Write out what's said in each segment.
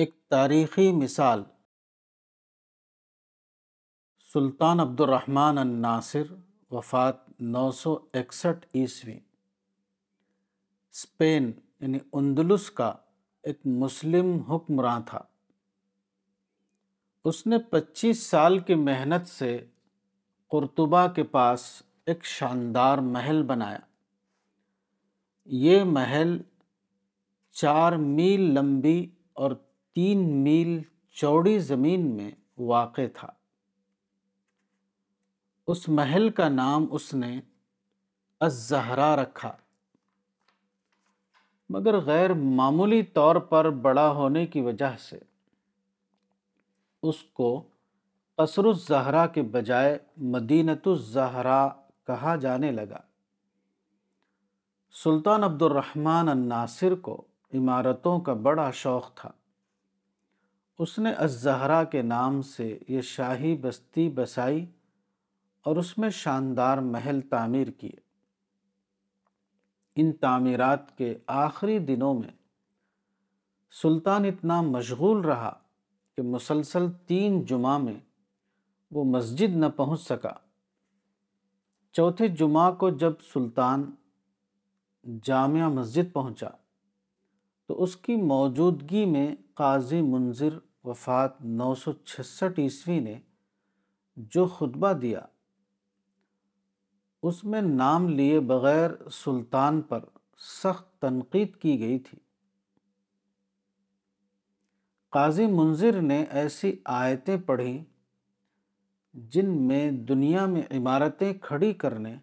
ایک تاریخی مثال۔ سلطان عبد الرحمن الناصر، وفات نو سو اکسٹھ عیسوی۔ اسپین یعنی اندلس کا ایک مسلم حکمراں تھا۔ اس نے پچیس سال کی محنت سے قرطبہ کے پاس ایک شاندار محل بنایا۔ یہ محل چار میل لمبی اور تین میل چوڑی زمین میں واقع تھا۔ اس محل کا نام اس نے الزہرا رکھا۔ مگر غیر معمولی طور پر بڑا ہونے کی وجہ سے اس کو قصر الزہرا کے بجائے مدینت الزہرا کہا جانے لگا۔ سلطان عبد الرحمن الناصر کو عمارتوں کا بڑا شوق تھا۔ اس نے الزہرا کے نام سے یہ شاہی بستی بسائی اور اس میں شاندار محل تعمیر کیے۔ ان تعمیرات کے آخری دنوں میں سلطان اتنا مشغول رہا کہ مسلسل تین جمعہ میں وہ مسجد نہ پہنچ سکا۔ چوتھے جمعہ کو جب سلطان جامعہ مسجد پہنچا تو اس کی موجودگی میں قاضی منظر وفات نو سو چھسٹھ عیسوی نے جو خطبہ دیا، اس میں نام لیے بغیر سلطان پر سخت تنقید کی گئی تھی۔ قاضی منظر نے ایسی آیتیں پڑھیں جن میں دنیا میں عمارتیں کھڑی کرنے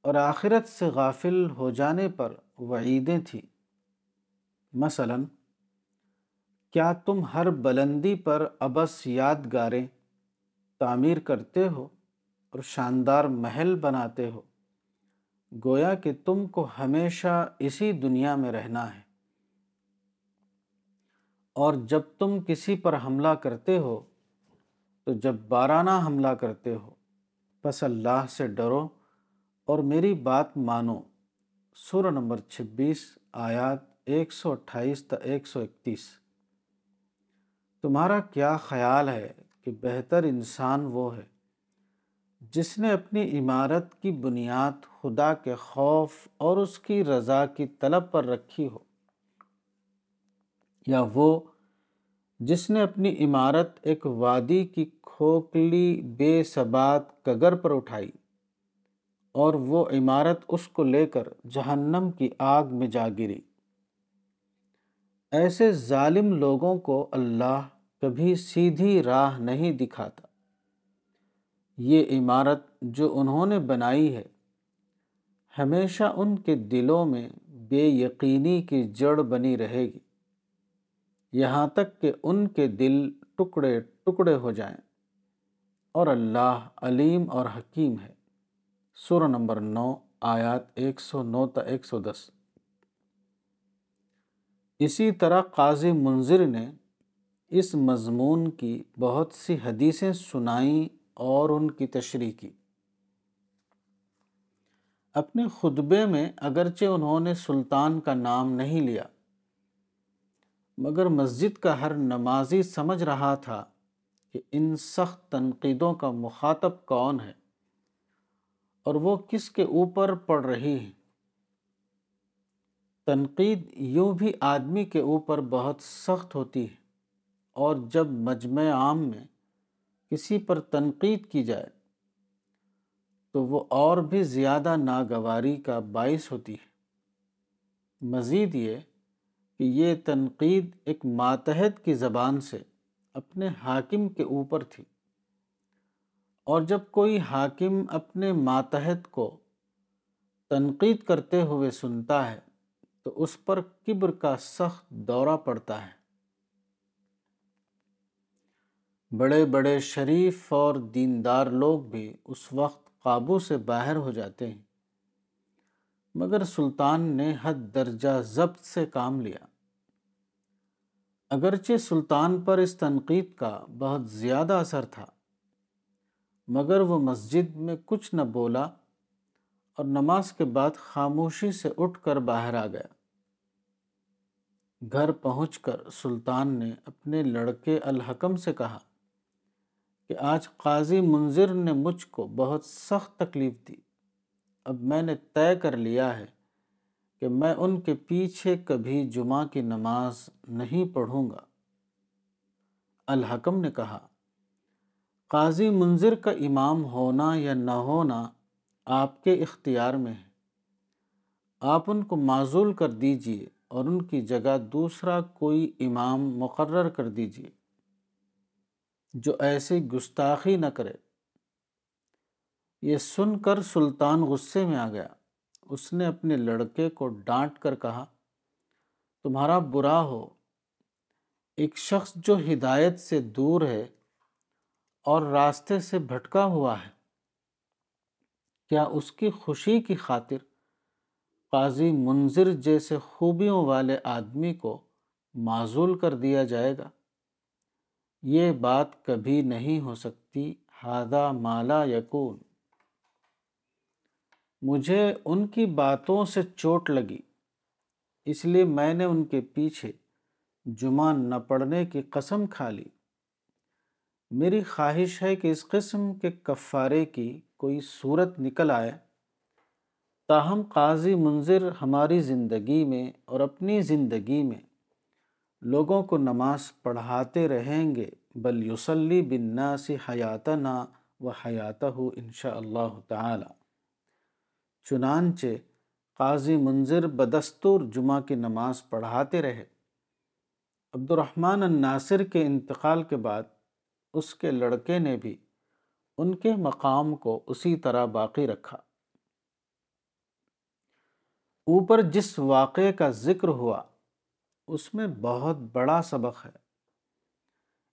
اور آخرت سے غافل ہو جانے پر وعیدیں تھیں۔ مثلا کیا تم ہر بلندی پر ابس یادگاریں تعمیر کرتے ہو اور شاندار محل بناتے ہو؟ گویا کہ تم کو ہمیشہ اسی دنیا میں رہنا ہے۔ اور جب تم کسی پر حملہ کرتے ہو، تو جب بارانہ حملہ کرتے ہو پس اللہ سے ڈرو۔ اور میری بات مانو۔ سورہ نمبر چھبیس، آیات ایک سو اٹھائیس تا ایک سو اکتیس۔ تمہارا کیا خیال ہے کہ بہتر انسان وہ ہے جس نے اپنی عمارت کی بنیاد خدا کے خوف اور اس کی رضا کی طلب پر رکھی ہو؟ یا وہ جس نے اپنی عمارت ایک وادی کی کھوکھلی بے ثبات کگر پر اٹھائی اور وہ عمارت اس کو لے کر جہنم کی آگ میں جا گری؟ ایسے ظالم لوگوں کو اللہ کبھی سیدھی راہ نہیں دکھاتا۔ یہ عمارت جو انہوں نے بنائی ہے، ہمیشہ ان کے دلوں میں بے یقینی کی جڑ بنی رہے گی۔ یہاں تک کہ ان کے دل ٹکڑے ٹکڑے ہو جائیں۔ اور اللہ علیم اور حکیم ہے۔ سورہ نمبر نو، آیات ایک سو نو تا ایک سو دس۔ اسی طرح قاضی منظر نے اس مضمون کی بہت سی حدیثیں سنائیں اور ان کی تشریح کی۔ اپنے خطبے میں اگرچہ انہوں نے سلطان کا نام نہیں لیا، مگر مسجد کا ہر نمازی سمجھ رہا تھا کہ ان سخت تنقیدوں کا مخاطب کون ہے اور وہ کس کے اوپر پڑ رہی ہے تنقید یوں بھی آدمی کے اوپر بہت سخت ہوتی ہے اور جب مجمع عام میں کسی پر تنقید کی جائے تو وہ اور بھی زیادہ ناگواری کا باعث ہوتی ہے۔ مزید یہ کہ یہ تنقید ایک ماتحت کی زبان سے اپنے حاکم کے اوپر تھی اور جب کوئی حاکم اپنے ماتحت کو تنقید کرتے ہوئے سنتا ہے تو اس پر کبر کا سخت دورہ پڑتا ہے۔ بڑے بڑے شریف اور دیندار لوگ بھی اس وقت قابو سے باہر ہو جاتے ہیں۔ مگر سلطان نے حد درجہ ضبط سے کام لیا۔ اگرچہ سلطان پر اس تنقید کا بہت زیادہ اثر تھا، مگر وہ مسجد میں کچھ نہ بولا۔ اور نماز کے بعد خاموشی سے اٹھ کر باہر آ گیا۔ گھر پہنچ کر سلطان نے اپنے لڑکے الحکم سے کہا کہ آج قاضی منظر نے مجھ کو بہت سخت تکلیف دی۔ اب میں نے طے کر لیا ہے کہ میں ان کے پیچھے کبھی جمعہ کی نماز نہیں پڑھوں گا۔ الحکم نے کہا، قاضی منظر کا امام ہونا یا نہ ہونا آپ کے اختیار میں ہے۔ آپ ان کو معذول کر دیجیے اور ان کی جگہ دوسرا کوئی امام مقرر کر دیجیے جو ایسی گستاخی نہ کرے۔ یہ سن کر سلطان غصے میں آ گیا۔ اس نے اپنے لڑکے کو ڈانٹ کر کہا، تمہارا برا ہو۔ ایک شخص جو ہدایت سے دور ہے اور راستے سے بھٹکا ہوا ہے۔ کیا اس کی خوشی کی خاطر قاضی منظر جیسے خوبیوں والے آدمی کو معذول کر دیا جائے گا؟ یہ بات کبھی نہیں ہو سکتی ہادہ مالا یکون۔ مجھے ان کی باتوں سے چوٹ لگی، اس لیے میں نے ان کے پیچھے جمعہ نہ پڑھنے کی قسم کھا لی۔ میری خواہش ہے کہ اس قسم کے کفارے کی کوئی صورت نکل آئے، تاہم قاضی منظر ہماری زندگی میں اور اپنی زندگی میں لوگوں کو نماز پڑھاتے رہیں گے، بل یوسلی بالناس حیاتنا و حیاتہ انشاء اللہ تعالی۔ چنانچہ قاضی منظر بدستور جمعہ کی نماز پڑھاتے رہے۔ عبد الرحمن الناصر کے انتقال کے بعد اس کے لڑکے نے بھی ان کے مقام کو اسی طرح باقی رکھا۔ اوپر جس واقعے کا ذکر ہوا، اس میں بہت بڑا سبق ہے۔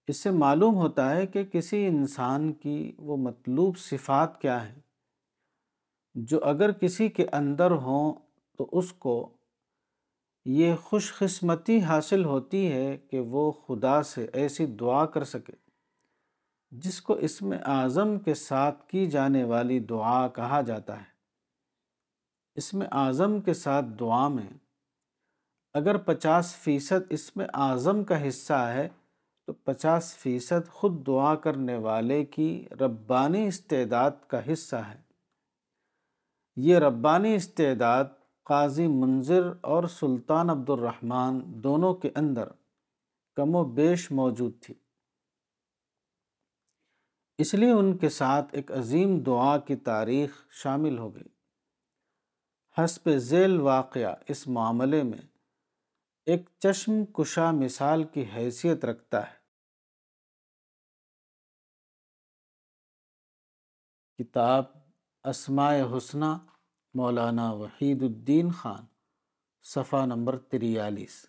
اس سے معلوم ہوتا ہے کہ کسی انسان کی وہ مطلوب صفات کیا ہیں۔ جو اگر کسی کے اندر ہوں تو اس کو یہ خوش قسمتی حاصل ہوتی ہے کہ وہ خدا سے ایسی دعا کر سکے۔ جس کو اس میں اعظم کے ساتھ کی جانے والی دعا کہا جاتا ہے۔ اس میں اعظم کے ساتھ دعا میں اگر پچاس فیصد اس میں اعظم کا حصہ ہے تو پچاس فیصد خود دعا کرنے والے کی ربانی استعداد کا حصہ ہے۔ یہ ربانی استعداد قاضی منظر اور سلطان عبد الرحمن دونوں کے اندر کم و بیش موجود تھی۔ اس لیے ان کے ساتھ ایک عظیم دعا کی تاریخ شامل ہو گئی۔ حسب ذیل واقعہ اس معاملے میں ایک چشم کشا مثال کی حیثیت رکھتا ہے۔ کتاب اسماء حسنہ مولانا وحید الدین خان، صفحہ نمبر تریالیس۔